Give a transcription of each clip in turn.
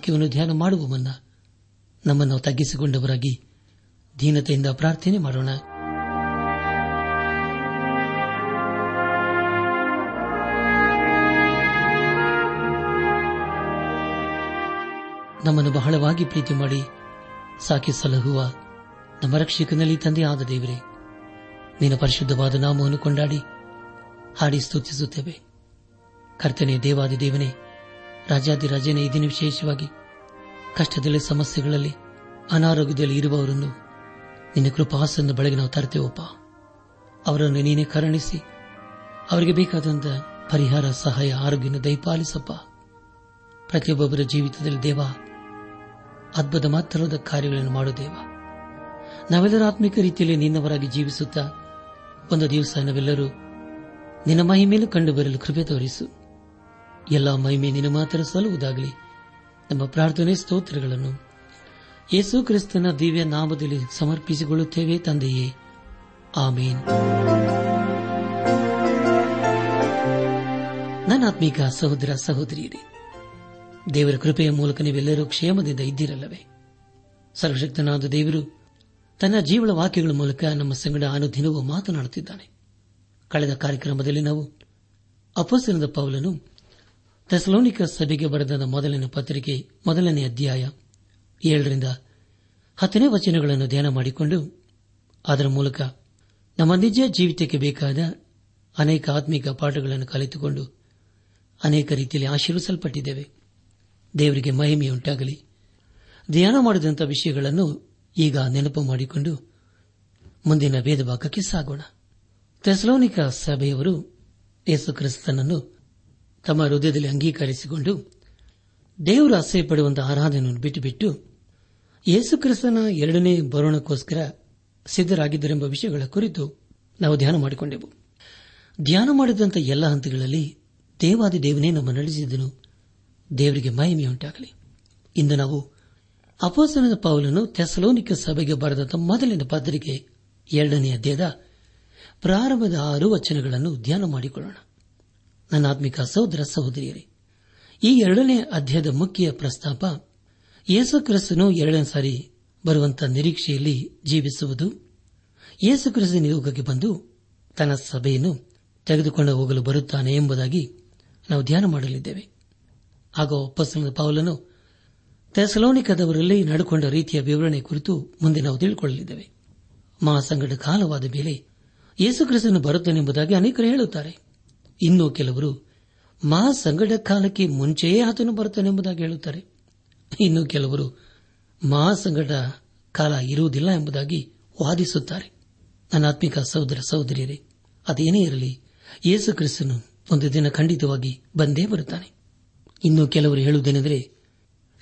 ವಾಕ್ಯವನ್ನು ಧ್ಯಾನ ಮಾಡುವ ಮುನ್ನ ನಮ್ಮನ್ನು ತಗ್ಗಿಸಿಕೊಂಡವರಾಗಿ ದೀನತೆಯಿಂದ ಪ್ರಾರ್ಥನೆ ಮಾಡೋಣ. ನಮ್ಮನ್ನು ಬಹಳವಾಗಿ ಪ್ರೀತಿ ಮಾಡಿ ಸಾಕಿ ಸಲಹುವ ನಮ್ಮ ರಕ್ಷಕನಲ್ಲಿ ತಂದೆ ಆದ ದೇವರೇ, ನಿನ್ನ ಪರಿಶುದ್ಧವಾದ ನಾಮವನ್ನು ಕೊಂಡಾಡಿ ಹಾಡಿ ಸ್ತುತಿಸುತ್ತೇವೆ. ಕರ್ತನೆ ದೇವಾದಿ ದೇವನೇ ರಾಜಾದಿರಾಜನೇ ಈ ದಿನ ವಿಶೇಷವಾಗಿ ಕಷ್ಟದಲ್ಲಿ ಸಮಸ್ಯೆಗಳಲ್ಲಿ ಅನಾರೋಗ್ಯದಲ್ಲಿ ಇರುವವರನ್ನು ನಿನ್ನ ಕೃಪಾಸನ್ನು ಬಳಗೆ ನಾವು ತರ್ತೇವಪ್ಪ ಅವರನ್ನು ನೀನೇ ಕರುಣಿಸಿ, ಅವರಿಗೆ ಬೇಕಾದಂತ ಪರಿಹಾರ, ಸಹಾಯ, ಆರೋಗ್ಯನ ದಯಪಾಲಿಸಪ್ಪ ಪ್ರತಿಯೊಬ್ಬೊಬ್ಬರ ಜೀವಿತದಲ್ಲಿ ದೇವ, ಅದ್ಭುತ ಮಾತ್ರವಾದ ಕಾರ್ಯಗಳನ್ನು ಮಾಡು ದೇವ. ನಾವೆಲ್ಲರೂ ಆತ್ಮಿಕ ರೀತಿಯಲ್ಲಿ ನಿನ್ನವರಾಗಿ ಜೀವಿಸುತ್ತಾ, ಒಂದು ದಿವಸ ನಾವೆಲ್ಲರೂ ನಿನ್ನ ಮಹಿಮೇಲೆ ಕಂಡುಬರಲು ಕೃಪೆ ತೋರಿಸು. ಎಲ್ಲ ಮಹಿಮೆ ನಿನ್ನ ಮಾತ್ರ ಸಲ್ಲುವುದಾಗಲಿ. ನಮ್ಮ ಪ್ರಾರ್ಥನೆ ಸ್ತೋತ್ರಗಳನ್ನು. ಯೇಸು ಕ್ರಿಸ್ತನ ದಿವ್ಯ ನಾಮದಲ್ಲಿ ಸಮರ್ಪಿಸಿಕೊಳ್ಳುತ್ತೇವೆ ತಂದೆಯೇ. ಆಮೇನ್. ನನ್ನ ಆತ್ಮೀಕ ಸಹೋದರ ಸಹೋದರಿಯರೇ, ದೇವರ ಕೃಪೆಯ ಮೂಲಕ ನೀವೆಲ್ಲರೂ ಕ್ಷೇಮದಿಂದ ಇದ್ದಿರಲ್ಲವೇ? ಸರ್ವಶಕ್ತನಾದ ದೇವರು ತನ್ನ ಜೀವನ ವಾಕ್ಯಗಳ ಮೂಲಕ ನಮ್ಮ ಸಂಗಡ ಅನುದಿನವೂ ಮಾತನಾಡುತ್ತಿದ್ದಾನೆ. ಕಳೆದ ಕಾರ್ಯಕ್ರಮದಲ್ಲಿ ನಾವು ಅಪಸನದ ಪೌಲನು ಥೆಸಲೋನಿಕ ಸಭೆಗೆ ಬರೆದ ಮೊದಲನೇ ಪತ್ರಿಕೆ ಮೊದಲನೇ ಅಧ್ಯಾಯ ಏಳರಿಂದ ಹತ್ತನೇ ವಚನಗಳನ್ನು ಧ್ಯಾನ ಮಾಡಿಕೊಂಡು ಅದರ ಮೂಲಕ ನಮ್ಮ ನಿಜ ಜೀವಿತಕ್ಕೆ ಬೇಕಾದ ಅನೇಕ ಆತ್ಮಿಕ ಪಾಠಗಳನ್ನು ಕಲಿತುಕೊಂಡು ಅನೇಕ ರೀತಿಯಲ್ಲಿ ಆಶೀರ್ವಿಸಲ್ಪಟ್ಟಿದ್ದೇವೆ. ದೇವರಿಗೆ ಮಹಿಮೆಯುಂಟಾಗಲಿ. ಧ್ಯಾನ ಮಾಡಿದಂಥ ವಿಷಯಗಳನ್ನು ಈಗ ನೆನಪು ಮಾಡಿಕೊಂಡು ಮುಂದಿನ ಭೇದಭಾಗಕ್ಕೆ ಸಾಗೋಣ. ಥೆಸಲೋನಿಕ ಸಭೆಯವರು ಯೇಸು ಕ್ರಿಸ್ತನನ್ನು ತಮ್ಮ ಹೃದಯದಲ್ಲಿ ಅಂಗೀಕರಿಸಿಕೊಂಡು ದೇವರು ಅಸಹ್ಯ ಪಡುವಂತಹ ಆರಾಧನೆಯನ್ನು ಬಿಟ್ಟುಬಿಟ್ಟು ಯೇಸುಕ್ರಿಸ್ತನ ಎರಡನೇ ಬರೋಣಕ್ಕೋಸ್ಕರ ಸಿದ್ದರಾಗಿದ್ದರೆಂಬ ವಿಷಯಗಳ ಕುರಿತು ನಾವು ಧ್ಯಾನ ಮಾಡಿಕೊಂಡೆವು. ಧ್ಯಾನ ಮಾಡಿದಂಥ ಎಲ್ಲ ಹಂತಗಳಲ್ಲಿ ದೇವಾದಿ ದೇವನೇ ನಮ್ಮ ನಡೆಸಿದನು ದೇವರಿಗೆ ಮಹಿಮೆಯುಂಟಾಗಲಿ. ಇಂದು ನಾವು ಅಪಾಸನದ ಪಾವಲನ್ನು ಥೆಸಲೋನಿಕ ಸಭೆಗೆ ಬರೆದ ಮೊದಲಿನ ಪತ್ರಿಕೆ ಎರಡನೇ ಅಧ್ಯಾಯದ ಪ್ರಾರಂಭದ ಆರು ವಚನಗಳನ್ನು ಧ್ಯಾನ ಮಾಡಿಕೊಳ್ಳೋಣ. ನನ್ನ ಆತ್ಮಿಕ ಸಹೋದರ ಸಹೋದರಿಯರೇ, ಈ ಎರಡನೇ ಅಧ್ಯಾಯದ ಮುಖ್ಯ ಪ್ರಸ್ತಾಪ ಯೇಸುಕ್ರಿಸ್ತನು ಎರಡನೇ ಸಾರಿ ಬರುವಂತಹ ನಿರೀಕ್ಷೆಯಲ್ಲಿ ಜೀವಿಸುವುದು. ಯೇಸುಕ್ರಿಸ್ತನ ಯೋಗಕ್ಕೆ ಬಂದು ತನ್ನ ಸಭೆಯನ್ನು ತೆಗೆದುಕೊಂಡು ಹೋಗಲು ಬರುತ್ತಾನೆ ಎಂಬುದಾಗಿ ನಾವು ಧ್ಯಾನ ಮಾಡಲಿದ್ದೇವೆ. ಹಾಗೂ ಒಪ್ಪಸನದ ಪೌಲನು ತೆಸಲೋನಿಕದವರಲ್ಲಿ ನಡೆಕೊಂಡ ರೀತಿಯ ವಿವರಣೆ ಕುರಿತು ಮುಂದೆ ನಾವು ತಿಳಿದುಕೊಳ್ಳಲಿದ್ದೇವೆ ಮಹಾಸಂಗಡ ಕಾಲವಾದ ಮೇಲೆ ಯೇಸುಕ್ರಿಸ್ತನು ಬರುತ್ತಾನೆಂಬುದಾಗಿ ಅನೇಕರು ಹೇಳುತ್ತಾರೆ. ಇನ್ನೂ ಕೆಲವರು ಮಹಾಸಂಗಡ ಕಾಲಕ್ಕೆ ಮುಂಚೆಯೇ ಆತನು ಬರುತ್ತಾನೆಂಬುದಾಗಿ ಹೇಳುತ್ತಾರೆ. ಇನ್ನು ಕೆಲವರು ಮಹಾಸಂಗಡ ಕಾಲ ಇರುವುದಿಲ್ಲ ಎಂಬುದಾಗಿ ವಾದಿಸುತ್ತಾರೆ. ನನ್ನ ಆತ್ಮಿಕ ಸಹೋದರ ಸಹೋದರಿಯರೇ, ಅದೇನೇ ಇರಲಿ, ಯೇಸು ಕ್ರಿಸ್ತನು ಒಂದು ದಿನ ಖಂಡಿತವಾಗಿ ಬಂದೇ ಬರುತ್ತಾನೆ. ಇನ್ನು ಕೆಲವರು ಹೇಳುವುದೇನೆಂದರೆ,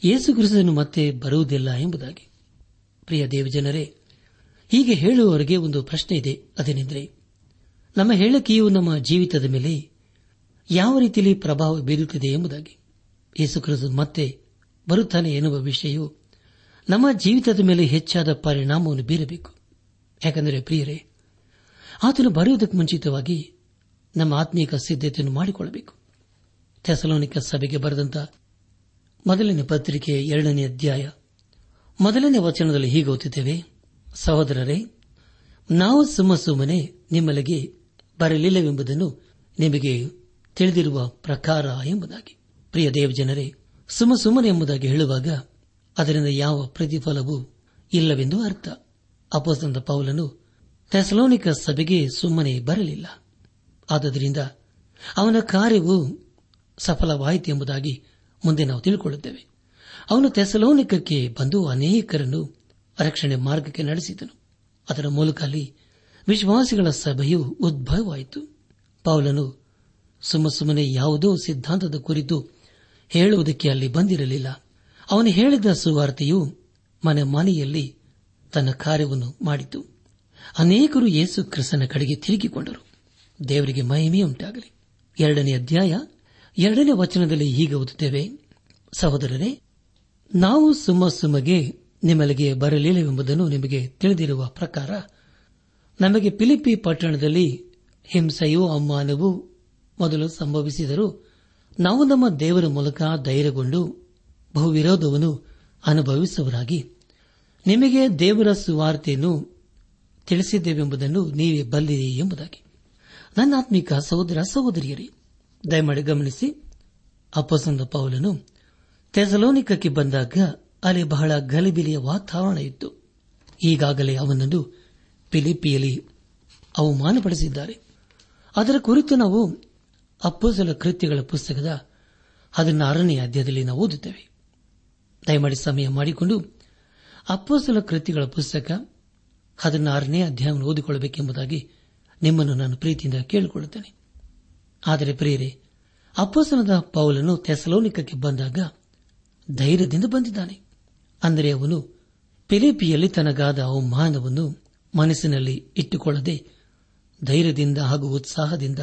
ಯೇಸು ಕ್ರಿಸ್ತನು ಮತ್ತೆ ಬರುವುದಿಲ್ಲ ಎಂಬುದಾಗಿ. ಪ್ರಿಯ ದೇವಜನರೇ, ಹೀಗೆ ಹೇಳುವವರಿಗೆ ಒಂದು ಪ್ರಶ್ನೆ ಇದೆ. ಅದೇನೆಂದರೆ, ನಮ್ಮ ಹೇಳಿಕೆಯು ನಮ್ಮ ಜೀವಿತದ ಮೇಲೆ ಯಾವ ರೀತಿಯಲ್ಲಿ ಪ್ರಭಾವ ಬೀರುತ್ತಿದೆ ಎಂಬುದಾಗಿ ಯೇಸು ಕ್ರಿಸ್ತ ಮತ್ತೆ ಬರುತ್ತಾನೆ ಎನ್ನುವ ವಿಷಯವು ನಮ್ಮ ಜೀವಿತದ ಮೇಲೆ ಹೆಚ್ಚಾದ ಪರಿಣಾಮವನ್ನು ಬೀರಬೇಕು. ಯಾಕೆಂದರೆ ಪ್ರಿಯರೇ, ಆತನು ಬರೆಯುವುದಕ್ಕೆ ಮುಂಚಿತವಾಗಿ ನಮ್ಮ ಆತ್ಮೀಕ ಸಿದ್ಧತೆಯನ್ನು ಮಾಡಿಕೊಳ್ಳಬೇಕು. ಥೆಸಲೋನಿಕ ಸಭೆಗೆ ಬರೆದಂತ ಮೊದಲನೇ ಪತ್ರಿಕೆ ಎರಡನೇ ಅಧ್ಯಾಯ ಮೊದಲನೇ ವಚನದಲ್ಲಿ ಹೀಗೆ ಓದುತ್ತೇವೆ, ಸಹೋದರರೇ, ನಾವು ಸುಮ್ಮ ಸುಮ್ಮನೆ ನಿಮ್ಮಲ್ಲಿಗೆ ಬರಲಿಲ್ಲವೆಂಬುದನ್ನು ನಿಮಗೆ ತಿಳಿದಿರುವ ಪ್ರಕಾರ ಎಂಬುದಾಗಿ. ಪ್ರಿಯ ದೇವಜನರೇ, ಸುಮ ಸುಮ್ಮನೆ ಎಂಬುದಾಗಿ ಹೇಳುವಾಗ ಅದರಿಂದ ಯಾವ ಪ್ರತಿಫಲವೂ ಇಲ್ಲವೆಂದು ಅರ್ಥ. ಅಪೋಸ್ತಂದ ಪೌಲನು ಥೆಸಲೋನಿಕ ಸಭೆಗೆ ಸುಮ್ಮನೆ ಬರಲಿಲ್ಲ. ಆದ್ದರಿಂದ ಅವನ ಕಾರ್ಯವು ಸಫಲವಾಯಿತು ಎಂಬುದಾಗಿ ಮುಂದೆ ನಾವು ತಿಳಿದುಕೊಳ್ಳುತ್ತೇವೆ ಅವನು ಥೆಸಲೋನಿಕಕ್ಕೆ ಬಂದು ಅನೇಕರನ್ನು ರಕ್ಷಣೆ ಮಾರ್ಗಕ್ಕೆ ನಡೆಸಿದನು. ಅದರ ಮೂಲಕ ಅಲ್ಲಿ ವಿಶ್ವಾಸಿಗಳ ಸಭೆಯು ಉದ್ಭವವಾಯಿತು. ಪೌಲನು ಸುಮ್ಮ ಸುಮ್ಮನೆ ಯಾವುದೋ ಸಿದ್ಧಾಂತದ ಕುರಿತು ಹೇಳುವುದಕ್ಕೆ ಅಲ್ಲಿ ಬಂದಿರಲಿಲ್ಲ. ಅವನು ಹೇಳಿದ ಸುವಾರ್ತೆಯು ಮನೆ ಮನೆಯಲ್ಲಿ ತನ್ನ ಕಾರ್ಯವನ್ನು ಮಾಡಿತು. ಅನೇಕರು ಯೇಸು ಕ್ರಿಸ್ತನ ಕಡೆಗೆ ತಿರುಗಿಕೊಂಡರು. ದೇವರಿಗೆ ಮಹಿಮೆಯುಂಟಾಗಲಿ ಎರಡನೇ ಅಧ್ಯಾಯ ಎರಡನೇ ವಚನದಲ್ಲಿ ಹೀಗೆ ಓದುತ್ತೇವೆ. ಸಹೋದರರೇ, ನಾವು ಸುಮ್ಮ ಸುಮ್ಮಗೆ ನಿಮ್ಮಲ್ಲಿಗೆ ಬರಲಿಲ್ಲವೆಂಬುದನ್ನು ನಿಮಗೆ ತಿಳಿದಿರುವ ಪ್ರಕಾರ, ನಮಗೆ ಪಿಲಿಪಿ ಪಟ್ಟಣದಲ್ಲಿ ಹಿಂಸೆಯೂ ಅವಮಾನವೂ ಮೊದಲು ಸಂಭವಿಸಿದರೂ ನಾವು ನಮ್ಮ ದೇವರ ಮೂಲಕ ಧೈರ್ಯಗೊಂಡು ಬಹುವಿರೋಧವನ್ನು ಅನುಭವಿಸುವರಾಗಿ ನಿಮಗೆ ದೇವರ ಸುವಾರ್ತೆಯನ್ನು ತಿಳಿಸಿದ್ದೇವೆಂಬುದನ್ನು ನೀವೇ ಬಲ್ಲಿರಿ ಎಂಬುದಾಗಿ. ನನ್ನ ಆತ್ಮಿಕ ಸಹೋದರ ಸಹೋದರಿಯರೇ, ದಯಮಾಡಿ ಗಮನಿಸಿ. ಅಪ್ಪಸಂದ ಪೌಲನು ತೆಸಲೋನಿಕಕ್ಕೆ ಬಂದಾಗ ಅಲ್ಲಿ ಬಹಳ ಗಲಿಬಿಲಿಯ ವಾತಾವರಣ ಇತ್ತು. ಈಗಾಗಲೇ ಅವನನ್ನು ಪಿಲಿಪಿಯಲ್ಲಿ ಅವಮಾನಪಡಿಸಿದ್ದಾರೆ. ಅದರ ಕುರಿತು ನಾವು ಅಪ್ಪಸಲ ಕೃತ್ಯಗಳ ಪುಸ್ತಕದ ಹದಿನಾರನೇ ಅಧ್ಯಾಯದಲ್ಲಿ ನಾವು ಓದುತ್ತೇವೆ. ದಯಮಾಡಿ ಸಮಯ ಮಾಡಿಕೊಂಡು ಅಪ್ಪೋಸಲ ಕೃತಿಗಳ ಪುಸ್ತಕ ಹದಿನಾರನೇ ಅಧ್ಯಾಯವನ್ನು ಓದಿಕೊಳ್ಳಬೇಕೆಂಬುದಾಗಿ ನಿಮ್ಮನ್ನು ನಾನು ಪ್ರೀತಿಯಿಂದ ಕೇಳಿಕೊಳ್ಳುತ್ತೇನೆ. ಆದರೆ ಪ್ರಿಯರೇ ಅಪ್ಪಸನದ ಪೌಲನು ತೆಸಲೋನಿಕಕ್ಕೆ ಬಂದಾಗ ಧೈರ್ಯದಿಂದ ಬಂದಿದ್ದಾನೆ. ಅಂದರೆ ಅವನು ಪಿಲಿಪಿಯಲ್ಲಿ ತನಗಾದ ಅವಮಾನವನ್ನು ಮನಸ್ಸಿನಲ್ಲಿ ಇಟ್ಟುಕೊಳ್ಳದೆ ಧೈರ್ಯದಿಂದ ಹಾಗೂ ಉತ್ಸಾಹದಿಂದ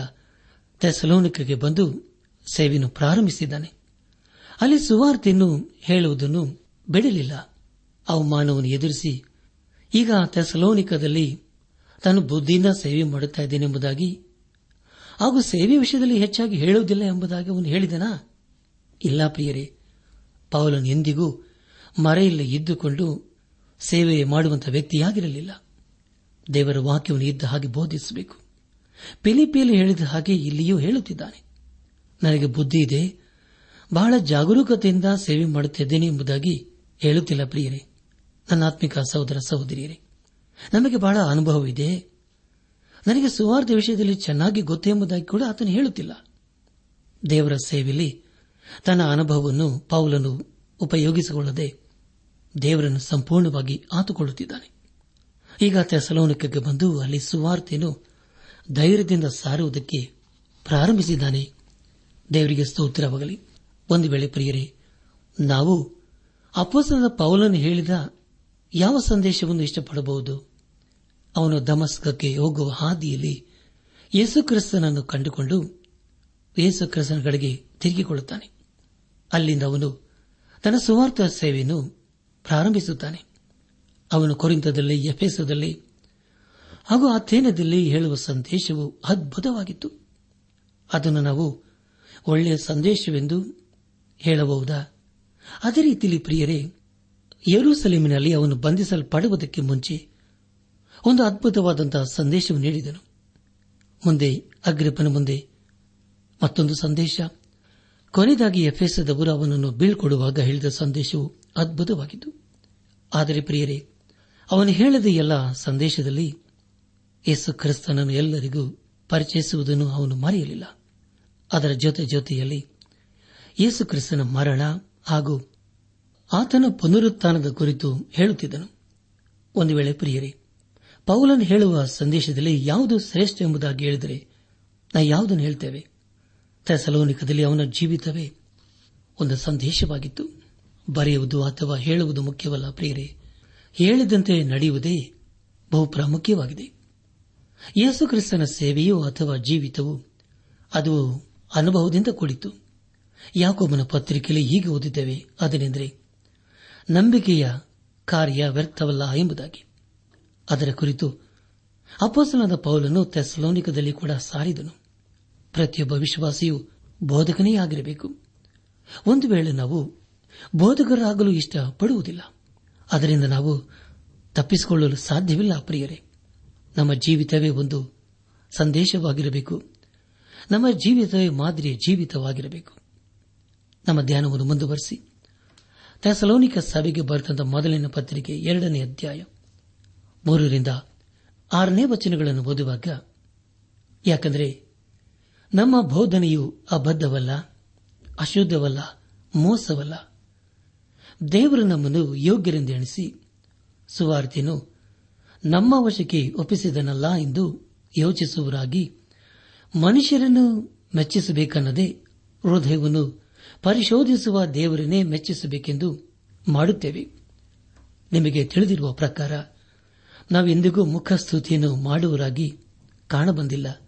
ತೆಸಲೋನಿಕಗೆ ಬಂದು ಸೇವೆಯನ್ನು ಪ್ರಾರಂಭಿಸಿದ್ದಾನೆ. ಅಲ್ಲಿ ಸುವಾರ್ತೆಯನ್ನು ಹೇಳುವುದನ್ನು ಬಿಡಲಿಲ್ಲ. ಅವಮಾನವನ್ನು ಎದುರಿಸಿ, ಈಗ ತೆಸಲೋನಿಕದಲ್ಲಿ ತನ್ನ ಬುದ್ಧಿಯಿಂದ ಸೇವೆ ಮಾಡುತ್ತಾ ಇದ್ದೇನೆಂಬುದಾಗಿ ಹಾಗೂ ಸೇವೆ ವಿಷಯದಲ್ಲಿ ಹೆಚ್ಚಾಗಿ ಹೇಳುವುದಿಲ್ಲ ಎಂಬುದಾಗಿ ಅವನು ಹೇಳಿದನಾ? ಇಲ್ಲ ಪ್ರಿಯರೇ, ಪೌಲನು ಎಂದಿಗೂ ಮರೆಯಲ್ಲಿ ಇದ್ದುಕೊಂಡು ಸೇವೆ ಮಾಡುವಂತಹ ವ್ಯಕ್ತಿಯಾಗಿರಲಿಲ್ಲ. ದೇವರ ವಾಕ್ಯವನ್ನು ಇದ್ದ ಹಾಗೆ ಬೋಧಿಸಬೇಕು. ಪಿಲಿಪಿಯಲ್ಲಿ ಹೇಳಿದ ಹಾಗೆ ಇಲ್ಲಿಯೂ ಹೇಳುತ್ತಿದ್ದಾನೆ. ನನಗೆ ಬುದ್ಧಿ ಇದೆ. ಬಹಳ ಜಾಗರೂಕತೆಯಿಂದ ಸೇವೆ ಮಾಡುತ್ತಿದ್ದೇನೆ ಎಂಬುದಾಗಿ ಹೇಳುತ್ತಿಲ್ಲ ಪ್ರಿಯರೇ. ನನ್ನ ಆತ್ಮಿಕ ಸಹೋದರ ಸಹೋದರಿಯರೇ, ನಮಗೆ ಬಹಳ ಅನುಭವವಿದೆ. ನನಗೆ ಸುವಾರ್ಥ ವಿಷಯದಲ್ಲಿ ಚೆನ್ನಾಗಿ ಗೊತ್ತು ಎಂಬುದಾಗಿ ಕೂಡ ಆತನು ಹೇಳುತ್ತಿಲ್ಲ. ದೇವರ ಸೇವೆಯಲ್ಲಿ ತನ್ನ ಅನುಭವವನ್ನು ಪೌಲನು ಉಪಯೋಗಿಸಿಕೊಳ್ಳದೆ ದೇವರನ್ನು ಸಂಪೂರ್ಣವಾಗಿ ಆತುಕೊಳ್ಳುತ್ತಿದ್ದಾನೆ. ಈಗ ತೆಸಲೋನಿಕಕ್ಕೆ ಬಂದು ಅಲ್ಲಿ ಸುವಾರ್ತೆಯನ್ನು ಧೈರ್ಯದಿಂದ ಸಾರುವುದಕ್ಕೆ ಪ್ರಾರಂಭಿಸಿದ್ದಾನೆ. ದೇವರಿಗೆ ಸ್ತೋತ್ರವಾಗಲಿ. ಒಂದು ವೇಳೆ ಪ್ರಿಯರೇ, ನಾವು ಅಪ್ಪಸನದ ಪೌಲನ್ನು ಹೇಳಿದ ಯಾವ ಸಂದೇಶವನ್ನು ಇಷ್ಟಪಡಬಹುದು? ಅವನು ದಮಸ್ಕಕ್ಕೆ ಹೋಗುವ ಹಾದಿಯಲ್ಲಿ ಯೇಸುಕ್ರಿಸ್ತನನ್ನು ಕಂಡುಕೊಂಡು ಯೇಸುಕ್ರಿಸ್ತನ ಕಡೆಗೆ ತಿರುಗಿಕೊಳ್ಳುತ್ತಾನೆ. ಅಲ್ಲಿಂದ ಅವನು ತನ್ನ ಸುವಾರ್ಥ ಸೇವೆಯನ್ನು ಪ್ರಾರಂಭಿಸುತ್ತಾನೆ. ಅವನು ಕೊರಿಂತದಲ್ಲಿ ಎಫೆಸದಲ್ಲಿ ಹಾಗೂ ಅಧ್ಯಯನದಲ್ಲಿ ಹೇಳುವ ಸಂದೇಶವು ಅದ್ಭುತವಾಗಿತ್ತು. ಅದನ್ನು ನಾವು ಒಳ್ಳೆಯ ಸಂದೇಶವೆಂದು ಹೇಳಬಹುದಾ? ಅದೇ ರೀತಿಯಲ್ಲಿ ಪ್ರಿಯರೇ, ಯರೂಸಲೇಮಿನಲ್ಲಿ ಅವನು ಬಂಧಿಸಲ್ಪಡುವುದಕ್ಕೆ ಮುಂಚೆ ಒಂದು ಅದ್ಭುತವಾದಂತಹ ಸಂದೇಶವನ್ನು ನೀಡಿದನು. ಮುಂದೆ ಅಗ್ರಿಪನ ಮುಂದೆ ಮತ್ತೊಂದು ಸಂದೇಶ. ಕೊನೆಯದಾಗಿ ಎಫೆಸದವರು ಅವನನ್ನು ಬೀಳ್ಕೊಡುವಾಗ ಹೇಳಿದ ಸಂದೇಶವು ಅದ್ಭುತವಾಗಿತ್ತು. ಆದರೆ ಪ್ರಿಯರೇ, ಅವನು ಹೇಳಿದ ಎಲ್ಲ ಸಂದೇಶದಲ್ಲಿ ಯೇಸು ಕ್ರಿಸ್ತನನ್ನು ಎಲ್ಲರಿಗೂ ಪರಿಚಯಿಸುವುದನ್ನು ಅವನು ಮರೆಯಲಿಲ್ಲ. ಅದರ ಜೊತೆ ಜೊತೆಯಲ್ಲಿ ಯೇಸು ಕ್ರಿಸ್ತನ ಮರಣ ಹಾಗೂ ಆತನ ಪುನರುತ್ಥಾನದ ಕುರಿತು ಹೇಳುತ್ತಿದ್ದನು. ಒಂದು ವೇಳೆ ಪ್ರಿಯರೇ, ಪೌಲನ್ ಹೇಳುವ ಸಂದೇಶದಲ್ಲಿ ಯಾವುದು ಶ್ರೇಷ್ಠ ಎಂಬುದಾಗಿ ಹೇಳಿದರೆ ನಾ ಯಾವುದನ್ನು ಹೇಳ್ತೇವೆ? ತೆಸಲೋನಿಕದಲ್ಲಿ ಅವನ ಜೀವಿತವೇ ಒಂದು ಸಂದೇಶವಾಗಿತ್ತು. ಬರೆಯುವುದು ಅಥವಾ ಹೇಳುವುದು ಮುಖ್ಯವಲ್ಲ ಪ್ರಿಯರೇ, ಹೇಳಿದಂತೆ ನಡೆಯುವುದೇ ಬಹು ಪ್ರಾಮುಖ್ಯವಾಗಿದೆ. ಯೇಸುಕ್ರಿಸ್ತನ ಸೇವೆಯೋ ಅಥವಾ ಜೀವಿತವು, ಅದು ಅನುಭವದಿಂದ ಕೂಡಿತು ಯಾಕೊಬ್ಬನ ಪತ್ರಿಕೆಯಲ್ಲಿ ಹೀಗೆ ಓದಿದ್ದೇವೆ, ಅದನೆಂದರೆ, ನಂಬಿಕೆಯ ಕಾರ್ಯ ವ್ಯರ್ಥವಲ್ಲ ಎಂಬುದಾಗಿ. ಅದರ ಕುರಿತು ಅಪ್ಪಸನಾದ ಪೌಲನ್ನು ತೆಸ್ಲೋನಿಕದಲ್ಲಿ ಕೂಡ ಸಾರಿದನು. ಪ್ರತಿಯೊಬ್ಬ ವಿಶ್ವಾಸಿಯು ಬೋಧಕನೇ ಆಗಿರಬೇಕು. ಒಂದು ವೇಳೆ ನಾವು ಬೋಧಕರಾಗಲು ಇಷ್ಟಪಡುವುದಿಲ್ಲ, ಅದರಿಂದ ನಾವು ತಪ್ಪಿಸಿಕೊಳ್ಳಲು ಸಾಧ್ಯವಿಲ್ಲ, ಪ್ರಿಯರೇ. ನಮ್ಮ ಜೀವಿತವೇ ಒಂದು ಸಂದೇಶವಾಗಿರಬೇಕು. ನಮ್ಮ ಜೀವಿತವೇ ಮಾದರಿಯ ಜೀವಿತವಾಗಿರಬೇಕು. ನಮ್ಮ ಧ್ಯಾನವನ್ನು ಮುಂದುವರೆಸಿ. ತೆಸಲೋನಿಕ ಸಭೆಗೆ ಬರೆದಂತಹ ಮೊದಲಿನ ಪತ್ರಿಕೆ ಎರಡನೇ ಅಧ್ಯಾಯ ಮೂರರಿಂದ ಆರನೇ ವಚನಗಳನ್ನು ಓದುವಾಗ, ಯಾಕಂದರೆ ನಮ್ಮ ಬೋಧನೆಯು ಅಬದ್ಧವಲ್ಲ, ಅಶುದ್ಧವಲ್ಲ, ಮೋಸವಲ್ಲ. ದೇವರು ನಮ್ಮನ್ನು ಯೋಗ್ಯರೆಂದು ಎಣಿಸಿ ಸುವಾರ್ತೆಯನ್ನು ನಮ್ಮ ವಶಕ್ಕೆ ಒಪ್ಪಿಸಿದನಲ್ಲ ಎಂದು ಯೋಚಿಸುವರಾಗಿ ಮನುಷ್ಯರನ್ನು ಮೆಚ್ಚಿಸಬೇಕನ್ನದೇ ಹೃದಯವನ್ನು ಪರಿಶೋಧಿಸುವ ದೇವರನ್ನೇ ಮೆಚ್ಚಿಸಬೇಕೆಂದು ಮಾಡುತ್ತೇವೆ. ನಿಮಗೆ ತಿಳಿದಿರುವ ಪ್ರಕಾರ ನಾವೆಂದಿಗೂ ಮುಖಸ್ತುತಿಯನ್ನು ಮಾಡುವರಾಗಿ ಕಾಣಬಂದಿಲ್ಲ.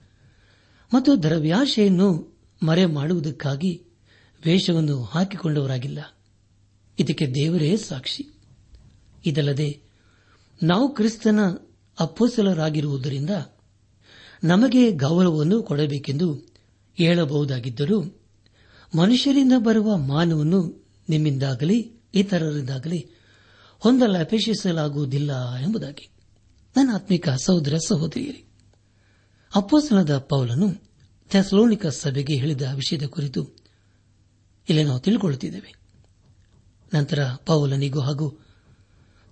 ಮತ್ತು ದ್ರವ್ಯಾಶೆಯನ್ನು ಮರೆ ಮಾಡುವುದಕ್ಕಾಗಿ ವೇಷವನ್ನು ಹಾಕಿಕೊಂಡವರಾಗಿಲ್ಲ. ಇದಕ್ಕೆ ದೇವರೇ ಸಾಕ್ಷಿ. ಇದಲ್ಲದೆ ನಾವು ಕ್ರಿಸ್ತನ ಅಪ್ಪೋಸಲರಾಗಿರುವುದರಿಂದ ನಮಗೆ ಗೌರವವನ್ನು ಕೊಡಬೇಕೆಂದು ಹೇಳಬಹುದಾಗಿದ್ದರೂ ಮನುಷ್ಯರಿಂದ ಬರುವ ಮಾನವನ್ನು ನಿಮ್ಮಿಂದಾಗಲಿ ಇತರರಿಂದಾಗಲಿ ಹೊಂದಲು ಅಪೇಕ್ಷಿಸಲಾಗುವುದಿಲ್ಲ ಎಂಬುದಾಗಿ. ನನ್ನ ಆತ್ಮಿಕ ಸಹೋದರ ಸಹೋದರಿಯರಿ ಅಪ್ಪೋಸಲದ ಪೌಲನು ಥೆಸ್ಲೋನಿಕ ಸಭೆಗೆ ಹೇಳಿದ ವಿಷಯದ ಕುರಿತು ಇಲ್ಲಿ ನಾವು ತಿಳಿದುಕೊಳ್ಳುತ್ತಿದ್ದೇವೆ. ನಂತರ ಪೌಲನಿಗೂ ಹಾಗೂ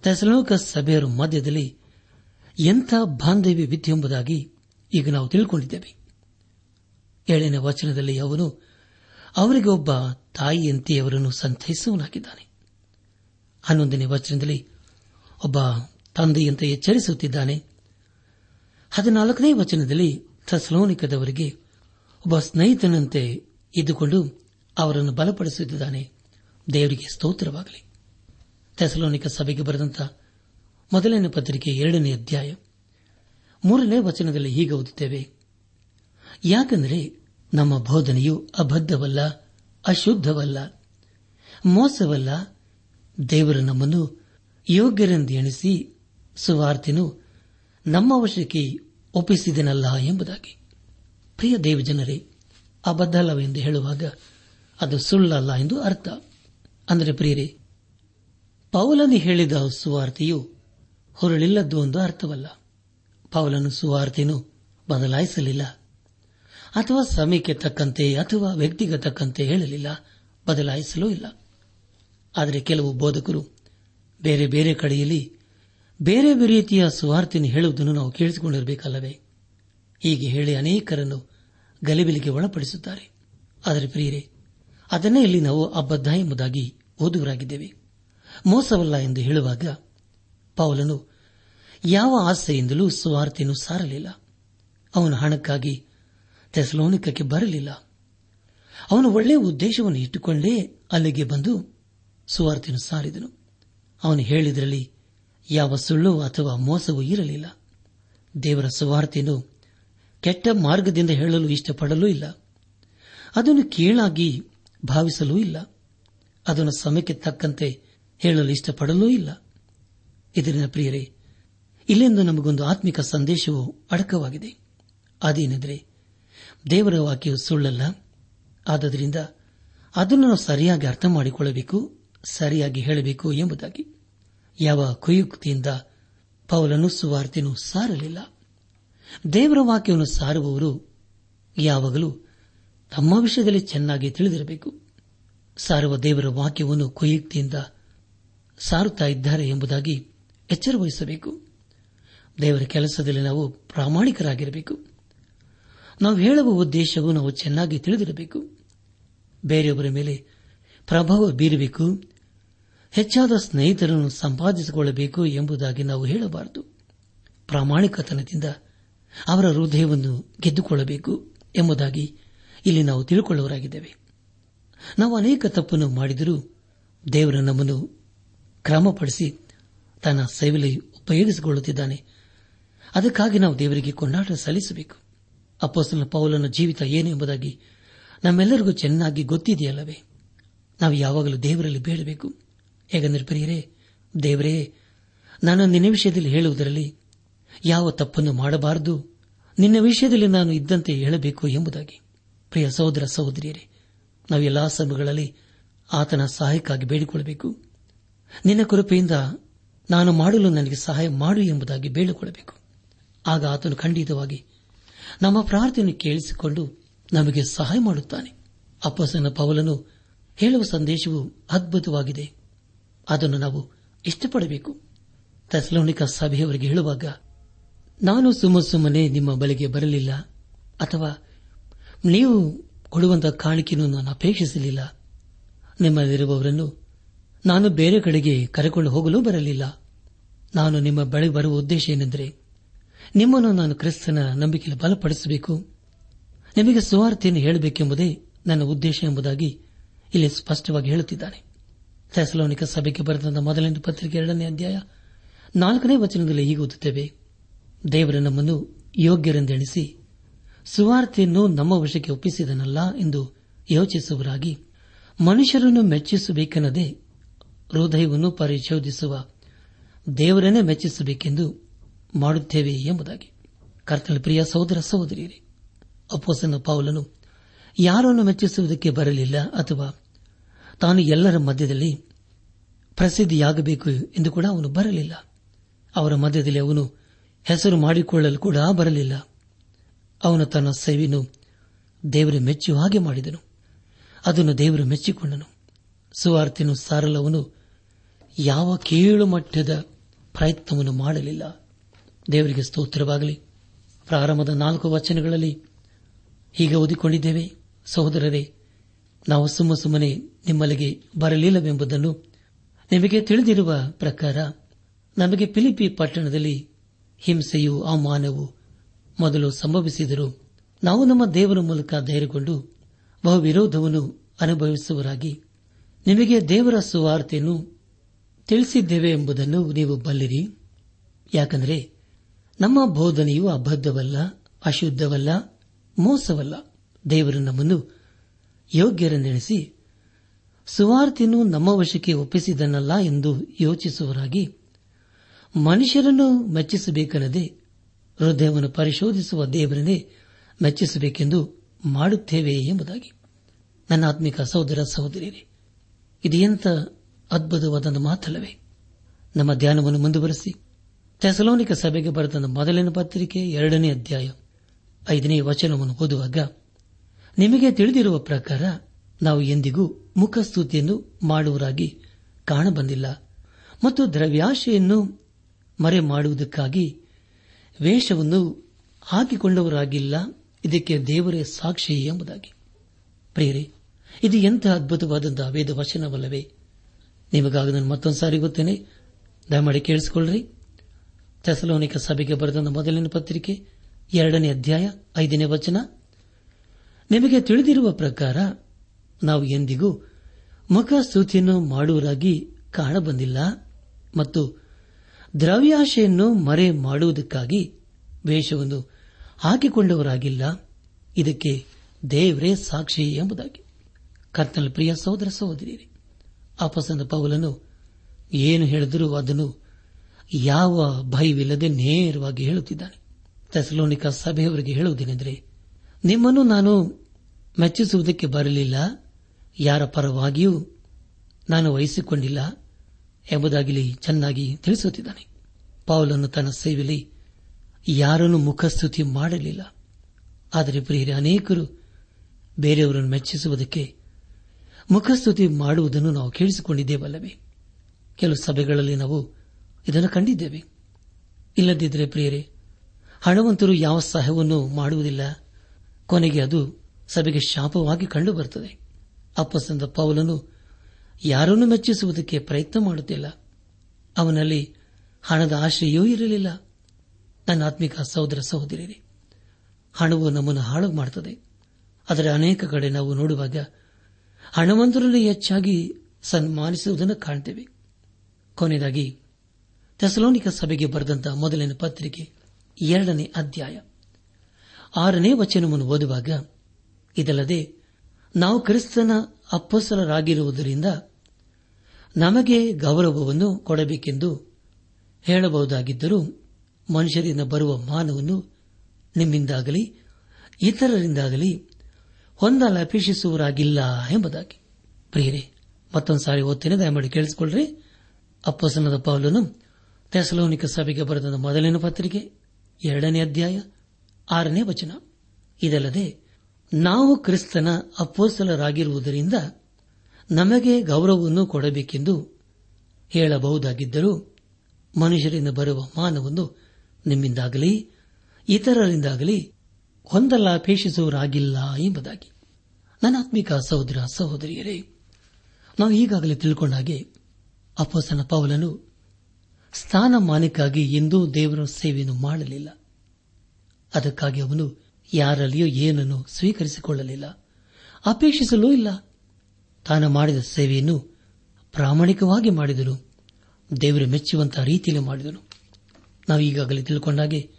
ಥೆಸ್ಲೋನಿಕ ಸಭೆಯರ ಮಧ್ಯದಲ್ಲಿ ಎಂಥ ಬಾಂಧವ್ಯವಿತ್ತು ಎಂಬುದಾಗಿ ಈಗ ನಾವು ತಿಳಿದುಕೊಂಡಿದ್ದೇವೆ ಏಳನೇ ವಚನದಲ್ಲಿ ಅವನು, ಅವರಿಗೆ ಒಬ್ಬ ತಾಯಿಯಂತೆ ಅವರನ್ನು ಸಂತೈಸುವನಾಗಿದ್ದಾನೆ ಹನ್ನೊಂದನೇ ವಚನದಲ್ಲಿ ಒಬ್ಬ ತಂದೆಯಂತೆ ಎಚ್ಚರಿಸುತ್ತಿದ್ದಾನೆ. ಹದಿನಾಲ್ಕನೇ ವಚನದಲ್ಲಿ ಥಸ್ಲೋನಿಕದವರಿಗೆ ಒಬ್ಬ ಸ್ನೇಹಿತನಂತೆ ಇದ್ದುಕೊಂಡು ಅವರನ್ನು ಬಲಪಡಿಸುತ್ತಿದ್ದಾನೆ. ದೇವರಿಗೆ ಸ್ತೋತ್ರವಾಗಲಿ. ಥೆಸಲೋನಿಕ ಸಭೆಗೆ ಬರೆದಂತ ಮೊದಲನೇ ಪತ್ರಿಕೆ ಎರಡನೇ ಅಧ್ಯಾಯ ಮೂರನೇ ವಚನದಲ್ಲಿ ಹೀಗೆ ಓದುತ್ತೇವೆ. ಯಾಕೆಂದರೆ ನಮ್ಮ ಬೋಧನೆಯು ಅಬದ್ಧವಲ್ಲ, ಅಶುದ್ಧವಲ್ಲ, ಮೋಸವಲ್ಲ. ದೇವರು ನಮ್ಮನ್ನು ಯೋಗ್ಯರೆಂದು ಎಣಿಸಿ ಸುವಾರ್ತಿನು ನಮ್ಮ ವಶಕ್ಕೆ ಒಪ್ಪಿಸಿದನಲ್ಲ ಎಂಬುದಾಗಿ. ಪ್ರಿಯ ದೇವಜನರೇ ಅಬದ್ಧಲ್ಲವೆಂದು ಹೇಳುವಾಗ ಅದು ಸುಳ್ಳಲ್ಲ ಎಂದು ಅರ್ಥ. ಅಂದರೆ ಪ್ರಿಯರೇ ಪೌಲನು ಹೇಳಿದ ಸುವಾರ್ತೆಯು ಹೊರಳಿಲ್ಲದ್ದು ಒಂದು ಅರ್ಥವಲ್ಲ. ಪೌಲನು ಸುವಾರ್ತೆಯನ್ನು ಬದಲಾಯಿಸಲಿಲ್ಲ. ಅಥವಾ ಸಮಯಕ್ಕೆ ತಕ್ಕಂತೆ ಅಥವಾ ವ್ಯಕ್ತಿಗೆ ತಕ್ಕಂತೆ ಹೇಳಲಿಲ್ಲ. ಬದಲಾಯಿಸಲೂ ಇಲ್ಲ. ಆದರೆ ಕೆಲವು ಬೋಧಕರು ಬೇರೆ ಬೇರೆ ಕಡೆಯಲ್ಲಿ ಬೇರೆ ಬೇರೆ ರೀತಿಯ ಸುವಾರ್ತೆಯನ್ನು ಹೇಳುವುದನ್ನು ನಾವು ಕೇಳಿಸಿಕೊಂಡಿರಬೇಕಲ್ಲವೇ? ಹೀಗೆ ಹೇಳಿ ಅನೇಕರನ್ನು ಗಲಿಬಿಲಿಗೆ ಒಳಪಡಿಸುತ್ತಾರೆ. ಆದರೆ ಪ್ರಿಯರೇ, ಅದನ್ನೇ ಇಲ್ಲಿ ನಾವು ಅಬದ್ಧ ಎಂಬುದಾಗಿ ಓದುವರಾಗಿದ್ದೇವೆ ಮೋಸವಲ್ಲ ಎಂದು ಹೇಳುವಾಗ ಪೌಲನು ಯಾವ ಆಸೆಯಿಂದಲೂ ಸುವಾರ್ತೆಯನ್ನು ಸಾರಲಿಲ್ಲ. ಅವನು ಹಣಕ್ಕಾಗಿ ತೆಸಲೋನಿಕಕ್ಕೆ ಬರಲಿಲ್ಲ. ಅವನು ಒಳ್ಳೆಯ ಉದ್ದೇಶವನ್ನು ಇಟ್ಟುಕೊಂಡೇ ಅಲ್ಲಿಗೆ ಬಂದು ಸುವಾರ್ತೆಯನ್ನು ಸಾರಿದನು. ಅವನು ಹೇಳಿದರಲ್ಲಿ, ಯಾವ ಸುಳ್ಳು ಅಥವಾ ಮೋಸವೂ ಇರಲಿಲ್ಲ. ದೇವರ ಸುವಾರ್ತೆಯನ್ನು ಕೆಟ್ಟ ಮಾರ್ಗದಿಂದ ಹೇಳಲು ಇಷ್ಟಪಡಲೂ ಇಲ್ಲ. ಅದನ್ನು ಕೀಳಾಗಿ ಭಾವಿಸಲೂ ಇಲ್ಲ. ಅದನ್ನು ಸಮಯಕ್ಕೆ ತಕ್ಕಂತೆ ಹೇಳಲು ಇಷ್ಟಪಡಲೂ ಇಲ್ಲ. ಇದರಿಂದ ಪ್ರಿಯರೇ, ಇಲ್ಲಿಂದ ನಮಗೊಂದು ಆತ್ಮಿಕ ಸಂದೇಶವು ಅಡಕವಾಗಿದೆ. ಅದೇನೆಂದರೆ, ದೇವರ ವಾಕ್ಯವು ಸುಳ್ಳಲ್ಲ. ಆದ್ದರಿಂದ ಅದನ್ನು ನಾವು ಸರಿಯಾಗಿ ಅರ್ಥ ಮಾಡಿಕೊಳ್ಳಬೇಕು, ಸರಿಯಾಗಿ ಹೇಳಬೇಕು ಎಂಬುದಾಗಿ. ಯಾವ ಕುಯುಕ್ತಿಯಿಂದ ಪೌಲನು ಸುವಾರ್ತೆಯನ್ನು ಸಾರಲಿಲ್ಲ. ದೇವರ ವಾಕ್ಯವನ್ನು ಸಾರುವವರು ಯಾವಾಗಲೂ ತಮ್ಮ ವಿಷಯದಲ್ಲಿ ಚೆನ್ನಾಗಿ ತಿಳಿದಿರಬೇಕು. ಸಾರುವ ದೇವರ ವಾಕ್ಯವನ್ನು ಕುಯುಕ್ತಿಯಿಂದ ಸಾರುತ್ತಾ ಇದ್ದಾರೆ ಎಂಬುದಾಗಿ ಎಚ್ಚರ ವಹಿಸಬೇಕು. ದೇವರ ಕೆಲಸದಲ್ಲಿ ನಾವು ಪ್ರಾಮಾಣಿಕರಾಗಿರಬೇಕು. ನಾವು ಹೇಳುವ ಉದ್ದೇಶವು ನಾವು ಚೆನ್ನಾಗಿ ತಿಳಿದಿರಬೇಕು. ಬೇರೆಯವರ ಮೇಲೆ ಪ್ರಭಾವ ಬೀರಬೇಕು. ಹೆಚ್ಚಾದ ಸ್ನೇಹಿತರನ್ನು ಸಂಪಾದಿಸಿಕೊಳ್ಳಬೇಕು ಎಂಬುದಾಗಿ ನಾವು ಹೇಳಬಾರದು. ಪ್ರಾಮಾಣಿಕತನದಿಂದ ಅವರ ಹೃದಯವನ್ನು ಗೆದ್ದುಕೊಳ್ಳಬೇಕು ಎಂಬುದಾಗಿ ಇಲ್ಲಿ ನಾವು ತಿಳುಕೊಳ್ಳುವರಾಗಿದ್ದೇವೆ ನಾವು ಅನೇಕ ತಪ್ಪನ್ನು ಮಾಡಿದರೂ ದೇವರ ನಮ್ಮನ್ನು ಕ್ರಮಪಡಿಸಿ ತನ್ನ ಸೇವೆಯಲ್ಲಿ ಉಪಯೋಗಿಸಿಕೊಳ್ಳುತ್ತಿದ್ದಾನೆ. ಅದಕ್ಕಾಗಿ ನಾವು ದೇವರಿಗೆ ಕೊಂಡಾಟ ಸಲ್ಲಿಸಬೇಕು. ಅಪ್ಪಸಲ ಪೌಲನ ಜೀವಿತ ಏನು ಎಂಬುದಾಗಿ ನಮ್ಮೆಲ್ಲರಿಗೂ ಚೆನ್ನಾಗಿ ಗೊತ್ತಿದೆಯಲ್ಲವೇ? ನಾವು ಯಾವಾಗಲೂ ದೇವರಲ್ಲಿ ಬೇಡಬೇಕು. ಹೇಗೆಂದರೆ ಪ್ರಿಯರೇ, ದೇವರೇ, ನಾನು ನಿನ್ನ ವಿಷಯದಲ್ಲಿ ಹೇಳುವುದರಲ್ಲಿ ಯಾವ ತಪ್ಪನ್ನು ಮಾಡಬಾರದು? ನಿನ್ನ ವಿಷಯದಲ್ಲಿ ನಾನು ಇದ್ದಂತೆ ಹೇಳಬೇಕು ಎಂಬುದಾಗಿ. ಪ್ರಿಯ ಸಹೋದರ ಸಹೋದರಿಯರೇ, ನಾವು ಎಲ್ಲಾ ಸಮಯಗಳಲ್ಲಿ ಆತನ ಸಹಾಯಕ್ಕಾಗಿ ಬೇಡಿಕೊಳ್ಳಬೇಕು. ನಿನ್ನ ಕೃಪೆಯಿಂದ ನಾನು ಮಾಡಲು ನನಗೆ ಸಹಾಯ ಮಾಡು ಎಂಬುದಾಗಿ ಬೇಡಿಕೊಳ್ಳಬೇಕು. ಆಗ ಆತನು ಖಂಡಿತವಾಗಿ ನಮ್ಮ ಪ್ರಾರ್ಥನೆ ಕೇಳಿಸಿಕೊಂಡು ನಮಗೆ ಸಹಾಯ ಮಾಡುತ್ತಾನೆ. ಅಪ್ಪಸನ ಪವಲನು ಹೇಳುವ ಸಂದೇಶವು ಅದ್ಭುತವಾಗಿದೆ. ಅದನ್ನು ನಾವು ಇಷ್ಟಪಡಬೇಕು. ಥೆಸಲೋನಿಕ ಸಭೆಯವರಿಗೆ ಹೇಳುವಾಗ, ನಾನು ಸುಮ್ಮ ಸುಮ್ಮನೆ ನಿಮ್ಮ ಬಳಿಗೆ ಬರಲಿಲ್ಲ, ಅಥವಾ ನೀವು ಕೊಡುವಂತಹ ಕಾಣಿಕೆಯನ್ನು ನಾನು ಅಪೇಕ್ಷಿಸಲಿಲ್ಲ. ನಿಮ್ಮಲ್ಲಿರುವವರನ್ನು ನಾನು ಬೇರೆ ಕಡೆಗೆ ಕರೆಕೊಂಡು ಹೋಗಲು ಬರಲಿಲ್ಲ. ನಾನು ನಿಮ್ಮ ಬಳಿ ಬರುವ ಉದ್ದೇಶ ಏನೆಂದರೆ, ನಿಮ್ಮನ್ನು ನಾನು ಕ್ರಿಸ್ತನ ನಂಬಿಕೆಯಲ್ಲಿ ಬಲಪಡಿಸಬೇಕು. ನಿಮಗೆ ಸುವಾರ್ತೆಯನ್ನು ಹೇಳಬೇಕೆಂಬುದೇ ನನ್ನ ಉದ್ದೇಶ ಎಂಬುದಾಗಿ ಇಲ್ಲಿ ಸ್ಪಷ್ಟವಾಗಿ ಹೇಳುತ್ತಿದ್ದಾನೆ. ಸೆಸಲೋನಿಕ ಸಭೆಗೆ ಬರೆದ ಮೊದಲನೇ ಪತ್ರಿಕೆ ಎರಡನೇ ಅಧ್ಯಾಯ ನಾಲ್ಕನೇ ವಚನದಲ್ಲಿ ಹೀಗೆ ಓದುತ್ತೇವೆ. ದೇವರ ನಮ್ಮನ್ನು ಯೋಗ್ಯರೆಂದೆಣಿಸಿ ಸುವಾರ್ತೆಯನ್ನು ನಮ್ಮ ವಶಕ್ಕೆ ಒಪ್ಪಿಸಿದನಲ್ಲ ಎಂದು ಯೋಚಿಸುವರಾಗಿ ಮನುಷ್ಯರನ್ನು ಮೆಚ್ಚಿಸಬೇಕೆನ್ನದೆ ಹೃದಯವನ್ನು ಪರಿಶೋಧಿಸುವ ದೇವರನ್ನೇ ಮೆಚ್ಚಿಸಬೇಕೆಂದು ಮಾಡುತ್ತೇವೆ ಎಂಬುದಾಗಿ. ಕರ್ತನ ಪ್ರಿಯ ಸಹೋದರ ಸಹೋದರಿಯರೇ ಅಪ್ಪೋಸನ ಪೌಲನು ಯಾರನ್ನು ಮೆಚ್ಚಿಸುವುದಕ್ಕೆ ಬರಲಿಲ್ಲ ಅಥವಾ ತಾನು ಎಲ್ಲರ ಮಧ್ಯದಲ್ಲಿ ಪ್ರಸಿದ್ಧಿಯಾಗಬೇಕು ಎಂದು ಕೂಡ ಅವನು ಬರಲಿಲ್ಲ. ಅವರ ಮಧ್ಯದಲ್ಲಿ ಅವನು ಹೆಸರು ಮಾಡಿಕೊಳ್ಳಲು ಕೂಡ ಬರಲಿಲ್ಲ. ಅವನು ತನ್ನ ಸೇವೆಯನ್ನು ದೇವರು ಮೆಚ್ಚುವ ಹಾಗೆ ಮಾಡಿದನು. ಅದನ್ನು ದೇವರು ಮೆಚ್ಚಿಕೊಂಡನು. ಸುವಾರ್ತೆಯನ್ನು ಸಾರಲು ಅವನು ಯಾವ ಕೀಳು ಮಟ್ಟದ ಪ್ರಯತ್ನವನ್ನು ಮಾಡಲಿಲ್ಲ. ದೇವರಿಗೆ ಸ್ತೋತ್ರವಾಗಲಿ. ಪ್ರಾರಂಭದ ನಾಲ್ಕು ವಚನಗಳಲ್ಲಿ ಹೀಗೆ ಓದಿಕೊಂಡಿದ್ದೇವೆ, ಸಹೋದರರೇ, ನಾವು ಸುಮ್ಮ ಸುಮ್ಮನೆ ನಿಮ್ಮಲ್ಲಿಗೆ ಬರಲಿಲ್ಲವೆಂಬುದನ್ನು ನಿಮಗೆ ತಿಳಿದಿರುವ ಪ್ರಕಾರ ನಮಗೆ ಫಿಲಿಪಿ ಪಟ್ಟಣದಲ್ಲಿ ಹಿಂಸೆಯು ಅವಮಾನವು ಮೊದಲು ಸಂಭವಿಸಿದರೂ ನಾವು ನಮ್ಮ ದೇವರ ಮೂಲಕ ಧೈರ್ಯಗೊಂಡು ಬಹು ವಿರೋಧವನ್ನು ಅನುಭವಿಸುವರಾಗಿ ನಿಮಗೆ ದೇವರ ಸುವಾರ್ತೆಯನ್ನು ತಿಳಿಸಿದ್ದೇವೆ ಎಂಬುದನ್ನು ನೀವು ಬಲ್ಲಿರಿ. ಯಾಕಂದರೆ ನಮ್ಮ ಬೋಧನೆಯು ಅಬದ್ಧವಲ್ಲ, ಅಶುದ್ಧವಲ್ಲ, ಮೋಸವಲ್ಲ. ದೇವರು ನಮ್ಮನ್ನು ಯೋಗ್ಯರೆಂದೆಣಿಸಿ ಸುವಾರ್ತೆಯನ್ನು ನಮ್ಮ ವಶಕ್ಕೆ ಒಪ್ಪಿಸಿದನಲ್ಲ ಎಂದು ಯೋಚಿಸುವರಾಗಿ ಮನುಷ್ಯರನ್ನು ಮೆಚ್ಚಿಸಬೇಕೆನ್ನದೆ ಹೃದಯವನ್ನು ಪರಿಶೋಧಿಸುವ ದೇವರನ್ನೇ ಮೆಚ್ಚಿಸಬೇಕೆಂದು ಮಾಡುತ್ತೇವೆ ಎಂಬುದಾಗಿ. ನನ್ನ ಆತ್ಮಿಕ ಸಹೋದರ ಸಹೋದರಿ ಇದು ಎಂಥ ಅದ್ಭುತವಾದ ಮಾತಲ್ಲವೇ? ನಮ್ಮ ಧ್ಯಾನವನ್ನು ಮುಂದುವರೆಸಿ. ಥೆಸಲೋನಿಕ ಸಭೆಗೆ ಬರೆದ ಮೊದಲಿನ ಪತ್ರಿಕೆ ಎರಡನೇ ಅಧ್ಯಾಯ ಐದನೇ ವಚನವನ್ನು ಓದುವಾಗ, ನಿಮಗೆ ತಿಳಿದಿರುವ ಪ್ರಕಾರ ನಾವು ಎಂದಿಗೂ ಮುಖಸ್ತುತಿಯನ್ನು ಮಾಡುವರಾಗಿ ಕಾಣಬಂದಿಲ್ಲ ಮತ್ತು ದ್ರವ್ಯಾಶೆಯನ್ನು ಮರೆ ಮಾಡುವುದಕ್ಕಾಗಿ ವೇಷವನ್ನು ಹಾಕಿಕೊಂಡವರಾಗಿಲ್ಲ ಇದಕ್ಕೆ ದೇವರೇ ಸಾಕ್ಷಿ ಎಂಬುದಾಗಿ. ಪ್ರಿಯರೇ, ಇದು ಎಂಥ ಅದ್ಭುತವಾದಂತಹ ವೇದ ವಚನವಲ್ಲವೇ ನಿಮಗಾಗಿ ನಾನು ಮತ್ತೊಂದು ಸಾರಿ ಗೊತ್ತೇನೆ. ದಯಮಾಡಿ ಕೇಳಿಸಿಕೊಳ್ಳ್ರಿ. ಥೆಸಲೋನಿಕ ಸಭೆಗೆ ಬರೆದ ಮೊದಲನೇ ಪತ್ರಿಕೆ, ಎರಡನೇ ಅಧ್ಯಾಯ, ಐದನೇ ವಚನ. ನಿಮಗೆ ತಿಳಿದಿರುವ ಪ್ರಕಾರ ನಾವು ಎಂದಿಗೂ ಮುಖ ಸ್ತುತಿಯನ್ನು ಮಾಡುವರಾಗಿ ಕಾಣಬಂದಿಲ್ಲ ಮತ್ತು ದ್ರವ್ಯಾಶೆಯನ್ನು ಮರೆ ಮಾಡುವುದಕ್ಕಾಗಿ ವೇಷವನ್ನು ಹಾಕಿಕೊಂಡವರಾಗಿಲ್ಲ. ಇದಕ್ಕೆ ದೇವರೇ ಸಾಕ್ಷಿ ಎಂಬುದಾಗಿ. ಕರ್ತನ ಪ್ರಿಯ ಸಹೋದರ ಸಹೋದರಿಯರೇ ಅಪಸಂದ ಪೌಲನು, ಏನು ಹೇಳಿದರೂ ಅದನ್ನು ಯಾವ ಭಯವಿಲ್ಲದೆ ನೇರವಾಗಿ ಹೇಳುತ್ತಿದ್ದಾನೆ. ತೆಸಲೋನಿಕ ಸಭೆಯವರಿಗೆ ಹೇಳುವುದೇನೆಂದರೆ, ನಿಮ್ಮನ್ನು ನಾನು ಮೆಚ್ಚಿಸುವುದಕ್ಕೆ ಬರಲಿಲ್ಲ, ಯಾರ ಪರವಾಗಿಯೂ ನಾನು ವಹಿಸಿಕೊಂಡಿಲ್ಲ ಎಂಬುದಾಗಿಲಿ ಚೆನ್ನಾಗಿ ತಿಳಿಸುತ್ತಿದ್ದಾನೆ. ಪೌಲನ್ನು ತನ್ನ ಸೇವೆಯಲ್ಲಿ ಯಾರನ್ನು ಮುಖಸ್ತುತಿ ಮಾಡಲಿಲ್ಲ. ಆದರೆ ಪ್ರಿಯರೇ, ಅನೇಕರು ಬೇರೆಯವರನ್ನು ಮೆಚ್ಚಿಸುವುದಕ್ಕೆ ಮುಖಸ್ತುತಿ ಮಾಡುವುದನ್ನು ನಾವು ಕೇಳಿಸಿಕೊಂಡಿದ್ದೇವಲ್ಲವೇ? ಕೆಲವು ಸಭೆಗಳಲ್ಲಿ ನಾವು ಇದನ್ನು ಕಂಡಿದ್ದೇವೆ. ಇಲ್ಲದಿದ್ದರೆ ಪ್ರಿಯರೇ, ಹಣವಂತರು ಯಾವ ಸಹಾಯವನ್ನು ಮಾಡುವುದಿಲ್ಲ. ಕೊನೆಗೆ ಅದು ಸಭೆಗೆ ಶಾಪವಾಗಿ ಕಂಡುಬರುತ್ತದೆ. ಅಪ್ಪಸಂದ ಪೌಲನು ಯಾರನ್ನು ಮೆಚ್ಚಿಸುವುದಕ್ಕೆ ಪ್ರಯತ್ನ ಮಾಡುತ್ತಿಲ್ಲ. ಅವನಲ್ಲಿ ಹಣದ ಆಶ್ರಯವೂ ಇರಲಿಲ್ಲ. ನನ್ನ ಆತ್ಮಿಕ ಸಹೋದರ ಸಹೋದರಿ ಹಣವು ನಮ್ಮನ್ನು ಹಾಳು ಮಾಡುತ್ತದೆ ಆದರೆ ಅನೇಕ ಕಡೆ ನಾವು ನೋಡುವಾಗ ಹಣವಂತರಲ್ಲಿ ಹೆಚ್ಚಾಗಿ ಸನ್ಮಾನಿಸುವುದನ್ನು ಕಾಣ್ತೇವೆ. ಕೊನೆಯದಾಗಿ ತೆಸಲೋನಿಕ ಸಭೆಗೆ ಬರೆದಂತಹ ಮೊದಲನೇ ಪತ್ರಿಕೆ ಎರಡನೇ ಅಧ್ಯಾಯ. ಆರನೇ ವಚನವನ್ನು ಓದುವಾಗ, ಇದಲ್ಲದೆ, ನಾವು ಕ್ರಿಸ್ತನ ಅಪ್ಪಸರರಾಗಿರುವುದರಿಂದ ನಮಗೆ ಗೌರವವನ್ನು ಕೊಡಬೇಕೆಂದು ಹೇಳಬಹುದಾಗಿದ್ದರೂ, ಮನುಷ್ಯರಿಂದ ಬರುವ ಮಾನವನ್ನು ನಿಮ್ಮಿಂದಾಗಲಿ, ಇತರರಿಂದಾಗಲಿ ಹೊಂದಲು ಅಪೇಕ್ಷಿಸುವರಾಗಿಲ್ಲ ಎಂಬುದಾಗಿ. ಪ್ರಿಯರೇ, ಮತ್ತೊಂದು ಸಾರಿ ಓದ್ತೇನೆ, ದಯಮಾಡಿ ಕೇಳಿಸಿಕೊಳ್ಳ್ರಿ. ಅಪ್ಪಸನದ ಪೌಲನು ತೆಸಲೋನಿಕ ಸಭೆಗೆ ಬರೆದ ಮೊದಲನೇ ಪತ್ರಿಕೆ, ಎರಡನೇ ಅಧ್ಯಾಯ, ಆರನೇ ವಚನ. ಇದಲ್ಲದೆ, ನಾವು ಕ್ರಿಸ್ತನ ಅಪ್ಪೋಸಲರಾಗಿರುವುದರಿಂದ ನಮಗೆ ಗೌರವವನ್ನು ಕೊಡಬೇಕೆಂದು ಹೇಳಬಹುದಾಗಿದ್ದರೂ, ಮನುಷ್ಯರಿಂದ ಬರುವ ಮಾನವನ್ನು ನಿಮ್ಮಿಂದಾಗಲಿ, ಇತರರಿಂದಾಗಲಿ ಹೊಂದಲ್ಲ ಪೇಷಿಸುವರಾಗಿಲ್ಲ ಎಂಬುದಾಗಿ. ನನಾತ್ಮಿಕ ಸಹೋದರ, ಸಹೋದರಿಯರೇ, ನಾವು ಈಗಾಗಲೇ ತಿಳ್ಕೊಂಡ ಹಾಗೆ ಅಪ್ಪಸನ ಪೌಲನು ಸ್ಥಾನಮಾನಕ್ಕಾಗಿ ಎಂದೂ ದೇವರ ಸೇವೆಯನ್ನು ಮಾಡಲಿಲ್ಲ. ಅದಕ್ಕಾಗಿ ಅವನು ಯಾರಲ್ಲಿಯೂ ಏನನ್ನು ಸ್ವೀಕರಿಸಿಕೊಳ್ಳಲಿಲ್ಲ. ಅಪೇಕ್ಷಿಸಲೂ ಇಲ್ಲ. ತಾನು ಮಾಡಿದ ಸೇವೆಯನ್ನು ಪ್ರಾಮಾಣಿಕವಾಗಿ ಮಾಡಿದನು. ದೇವರು ಮೆಚ್ಚುವಂತಹ ರೀತಿಯಲ್ಲಿ ಮಾಡಿದನು. ನಾವು ಈಗಾಗಲೇ ತಿಳ್ಕೊಂಡಾಗೆ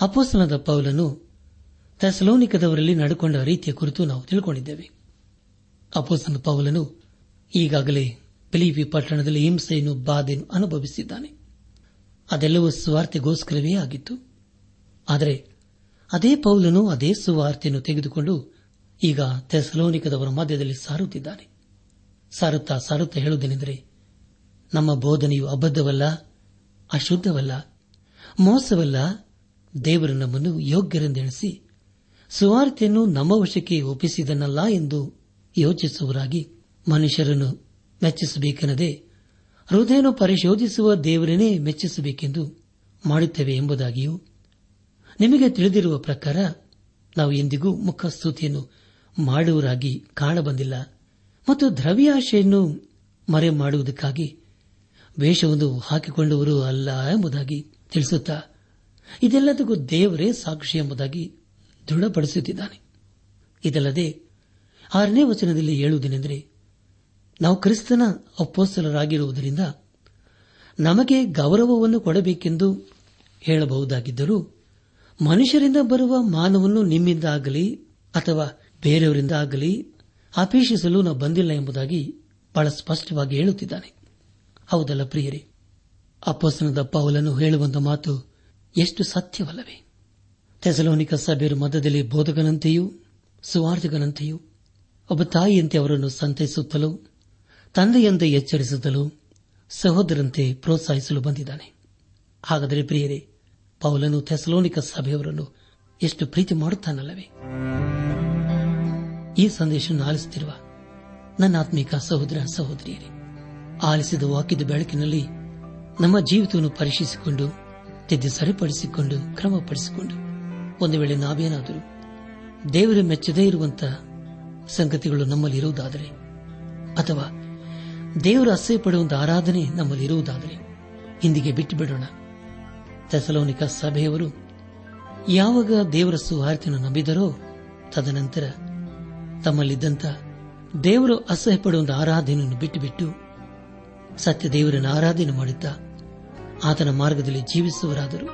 ಅಪೋಸನದ ಪೌಲನು ತೆಸಲೋನಿಕದವರಲ್ಲಿ ನಡೆಕೊಂಡ ರೀತಿಯ ಕುರಿತು ನಾವು ತಿಳ್ಕೊಂಡಿದ್ದೇವೆ. ಅಪೋಸನ್ ಪೌಲನು ಈಗಾಗಲೇ ಪಿಲಿಪಿ ಪಟ್ಟಣದಲ್ಲಿ ಹಿಂಸೆಯನ್ನು ಬಾಧೆಯನ್ನು ಅನುಭವಿಸಿದ್ದಾನೆ. ಅದೆಲ್ಲವೂ ಸುವಾರ್ತೆಗೋಸ್ಕರವೇ ಆಗಿತ್ತು. ಆದರೆ ಅದೇ ಪೌಲನು ಅದೇ ಸುವಾರ್ತೆಯನ್ನು ತೆಗೆದುಕೊಂಡು ಈಗ ಥೆಸಲೋನಿಕದವರ ಮಧ್ಯದಲ್ಲಿ ಸಾರುತ್ತಿದ್ದಾನೆ. ಸಾರುತ್ತಾ ಸಾರುತ್ತಾ ಹೇಳುವುದೇನೆಂದರೆ, ನಮ್ಮ ಬೋಧನೆಯು ಅಬದ್ಧವಲ್ಲ, ಅಶುದ್ಧವಲ್ಲ, ಮೋಸವಲ್ಲ, ದೇವರು ನಮ್ಮನ್ನು ಯೋಗ್ಯರೆಂದೆಣಿಸಿ ಸುವಾರ್ತೆಯನ್ನು ನಮ್ಮ ವಶಕ್ಕೆ ಒಪ್ಪಿಸಿದನಲ್ಲ ಎಂದು ಯೋಚಿಸುವರಾಗಿ ಮನುಷ್ಯರನ್ನು ಮೆಚ್ಚಿಸಬೇಕೆನ್ನದೆ ಹೃದಯನು ಪರಿಶೋಧಿಸುವ ದೇವರನ್ನೇ ಮೆಚ್ಚಿಸಬೇಕೆಂದು ಮಾಡುತ್ತೇವೆ ಎಂಬುದಾಗಿಯೂ ನಿಮಗೆ ತಿಳಿದಿರುವ ಪ್ರಕಾರ ನಾವು ಎಂದಿಗೂ ಮುಖಸ್ತುತಿಯನ್ನು ಮಾಡುವರಾಗಿ ಕಾಣಬಂದಿಲ್ಲ ಮತ್ತು ದ್ರವ್ಯಾಶೆಯನ್ನು ಮರೆ ಮಾಡುವುದಕ್ಕಾಗಿ ವೇಷವನ್ನು ಹಾಕಿಕೊಂಡವರು ಅಲ್ಲ ಎಂಬುದಾಗಿ ತಿಳಿಸುತ್ತಾ ಇದೆಲ್ಲದಕ್ಕೂ ದೇವರೇ ಸಾಕ್ಷಿ ಎಂಬುದಾಗಿ ದೃಢಪಡಿಸುತ್ತಿದ್ದಾನೆ. ಇದಲ್ಲದೆ ಆರನೇ ವಚನದಲ್ಲಿ ಹೇಳುವುದೇನೆಂದರೆ, ನಾವು ಕ್ರಿಸ್ತನ ಅಪ್ಪೋಸ್ತಲರಾಗಿರುವುದರಿಂದ ನಮಗೆ ಗೌರವವನ್ನು ಕೊಡಬೇಕೆಂದು ಹೇಳಬಹುದಾಗಿದ್ದರೂ, ಮನುಷ್ಯರಿಂದ ಬರುವ ಮಾನವನ್ನು ನಿಮ್ಮಿಂದಾಗಲಿ ಅಥವಾ ಬೇರೆಯವರಿಂದ ಆಗಲಿ ಅಪೇಕ್ಷಿಸಲು ನಾವು ಬಂದಿಲ್ಲ ಎಂಬುದಾಗಿ ಬಹಳ ಸ್ಪಷ್ಟವಾಗಿ ಹೇಳುತ್ತಿದ್ದಾನೆ. ಹೌದಲ್ಲ ಪ್ರಿಯರೇ ಅಪ್ಪಸನದ ಪೌಲನ್ನು ಹೇಳುವಂತ ಮಾತು ಎಷ್ಟು ಸತ್ಯವಲ್ಲವೇ? ತೆಸಲೋನಿಕ ಸಭೆಯ ಮಧ್ಯದಲ್ಲಿ ಬೋಧಕನಂತೆಯೂ ಸುವಾರ್ಧಕನಂತೆಯೂ ಒಬ್ಬ ತಾಯಿಯಂತೆ ಅವರನ್ನು ಸಂತೈಸುತ್ತಲೂ ತಂದೆಯಂತೆ ಎಚ್ಚರಿಸುತ್ತಲೂ ಸಹೋದರಂತೆ ಪ್ರೋತ್ಸಾಹಿಸಲು ಬಂದಿದ್ದಾನೆ. ಹಾಗಾದರೆ ಪ್ರಿಯರೇ, ಪೌಲನು ಥೆಸಲೋನಿಕ ಸಭೆಯವರನ್ನು ಎಷ್ಟು ಪ್ರೀತಿ ಮಾಡುತ್ತಾನಲ್ಲವೇ? ಈ ಸಂದೇಶ ಆಲಿಸುತ್ತಿರುವ ನನ್ನ ಆತ್ಮಿಕ ಸಹೋದರ ಸಹೋದರಿಯರೇ, ಆಲಿಸಿದ ವಾಕ್ಯದ ಬೆಳಕಿನಲ್ಲಿ ನಮ್ಮ ಜೀವಿತವನ್ನು ಪರೀಕ್ಷಿಸಿಕೊಂಡು, ತಿದ್ದು ಸರಿಪಡಿಸಿಕೊಂಡು, ಕ್ರಮಪಡಿಸಿಕೊಂಡು ಒಂದು ವೇಳೆ ನಾವೇನಾದರೂ ದೇವರ ಮೆಚ್ಚದೇ ಇರುವಂತಹ ಸಂಗತಿಗಳು ನಮ್ಮಲ್ಲಿ ಇರುವುದಾದರೆ, ಅಥವಾ ದೇವರು ಅಸಹ್ಯ ಪಡುವಂತಹ ಆರಾಧನೆ ನಮ್ಮಲ್ಲಿ ಇರುವುದಾದರೆ ಹಿಂದಿಗೆ ಬಿಟ್ಟು ಬಿಡೋಣ ತೆಸಲೋನಿಕ ಸಭೆಯವರು ಯಾವಾಗ ದೇವರ ಸುವಾರ್ತೆಯನ್ನು ನಂಬಿದರೋ, ತದನಂತರ ತಮ್ಮಲ್ಲಿದ್ದಂಥ ದೇವರು ಅಸಹ್ಯ ಪಡುವಂತಹ ಆರಾಧನೆಯನ್ನು ಬಿಟ್ಟುಬಿಟ್ಟು ಸತ್ಯ ದೇವರನ್ನು ಆರಾಧನೆ ಮಾಡುತ್ತಾ ಆತನ ಮಾರ್ಗದಲ್ಲಿ ಜೀವಿಸುವರಾದರು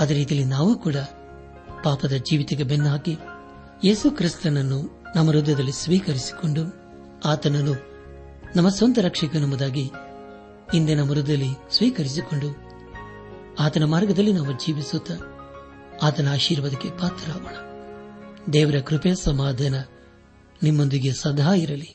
ಅದೇ ರೀತಿಯಲ್ಲಿ ನಾವು ಕೂಡ ಪಾಪದ ಜೀವಿತಕ್ಕೆ ಬೆನ್ನು ಹಾಕಿ ಯೇಸು ಕ್ರಿಸ್ತನನ್ನು ನಮ್ಮ ಹೃದಯದಲ್ಲಿ ಸ್ವೀಕರಿಸಿಕೊಂಡು ಆತನನ್ನು ನಮ್ಮ ಸ್ವಂತ ರಕ್ಷಕನೆಂಬುದಾಗಿ ಹಿಂದೆ ನಮ್ಮ ಹೃದಯದಲ್ಲಿ ಸ್ವೀಕರಿಸಿಕೊಂಡು ಆತನ ಮಾರ್ಗದಲ್ಲಿ ನಾವು ಜೀವಿಸುತ್ತಾ ಆತನ ಆಶೀರ್ವಾದಕ್ಕೆ ಪಾತ್ರರಾಗೋಣ. ದೇವರ ಕೃಪೆ, ಸಮಾಧಾನ ನಿಮ್ಮೊಂದಿಗೆ ಸದಾ ಇರಲಿ.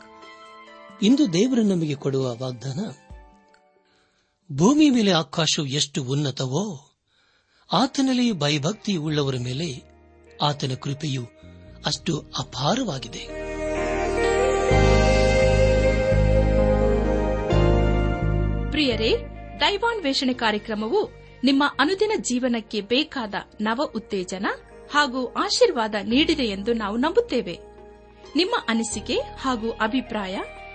ಇಂದು ದೇವರು ನಮಗೆ ಕೊಡುವ ವಾಗ್ದಾನ? ಭೂಮಿ ಮೇಲೆ ಆಕಾಶವು ಎಷ್ಟು ಉನ್ನತವೋ, ಆತನಲ್ಲಿ ಭಯಭಕ್ತಿ ಉಳ್ಳವರ ಮೇಲೆ ಆತನ ಕೃಪೆಯು ಅಷ್ಟು ಅಪಾರವಾಗಿದೆ. ಪ್ರಿಯರೇ, ದೈವಾನ್ವೇಷಣೆ ಕಾರ್ಯಕ್ರಮವು ನಿಮ್ಮ ಅನುದಿನ ಜೀವನಕ್ಕೆ ಬೇಕಾದ ನವ ಉತ್ತೇಜನ ಹಾಗೂ ಆಶೀರ್ವಾದ ನೀಡಿದೆ ಎಂದು ನಾವು ನಂಬುತ್ತೇವೆ. ನಿಮ್ಮ ಅನಿಸಿಕೆ ಹಾಗೂ ಅಭಿಪ್ರಾಯ